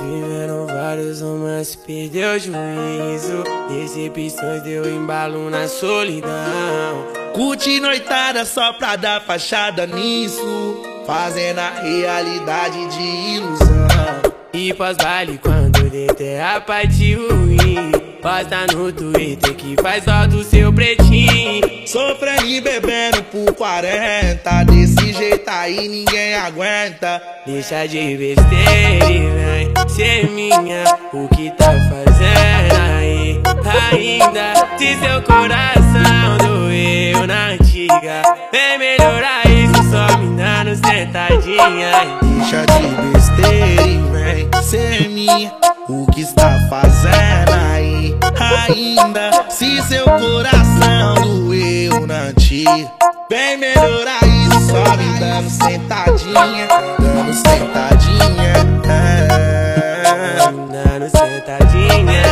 Vivendo vários romances, perdeu juízo. Decepções deu embalo na solidão. Curte noitada só pra dar fachada nisso. Fazendo a realidade de ilusão. E pós-baile quando deter a parte ruim. Posta no Twitter que faz dó do seu pretinho. Sofrendo e bebendo por 40. Desse jeito aí ninguém aguenta. Deixa de besteira e vem ser minha. O que tá fazendo aí? Ainda se seu coração doeu na antiga, vem melhorar isso só me dando sentadinha. Deixa de besteira e vem ser minha. O que está fazendo aí? Ainda se seu coração doeu na antiga, vem melhorar isso só me dando sentadinha. Dando sentadinha. É. Dando sentadinha,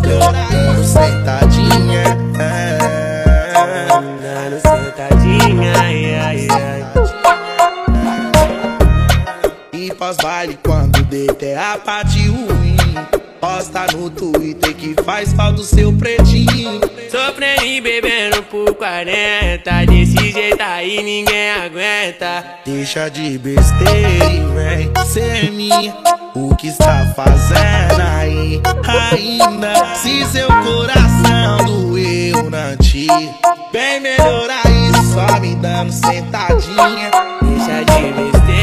dando sentadinha. É. Dando sentadinha. E pós-baile quando deter a parte ruim Posta no Twitter que faz falta o seu pretinho. Sofrendo e bebendo por 40 Desse jeito aí ninguém aguenta. Deixa de besteira e vem ser minha. O que está fazendo aí? Ainda Se seu coração doeu na antiga Vem melhorar isso só me dando sentadinha. Deixa de besteira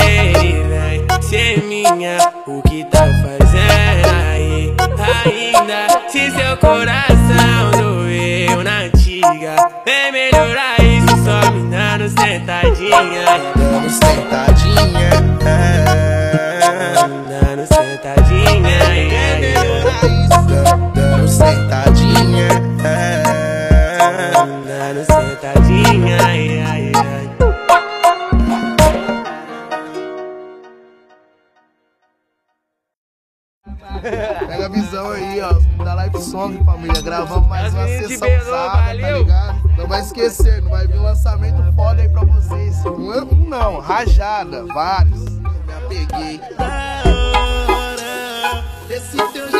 ainda Se seu coração doeu na antiga Vem melhorar isso só me dando sentadinha Dando sentadinha. Dando sentadinha Vem melhorar isso dando- Dando sentadinha. Dando sentadinha Pega a visão aí, ó. Da Live Song, família. Gravamos mais uma sessão sábado, tá ligado? Não vai esquecer, não vai vir um lançamento foda aí pra vocês. Um, um não, rajada, vários. Me apeguei. Esse teu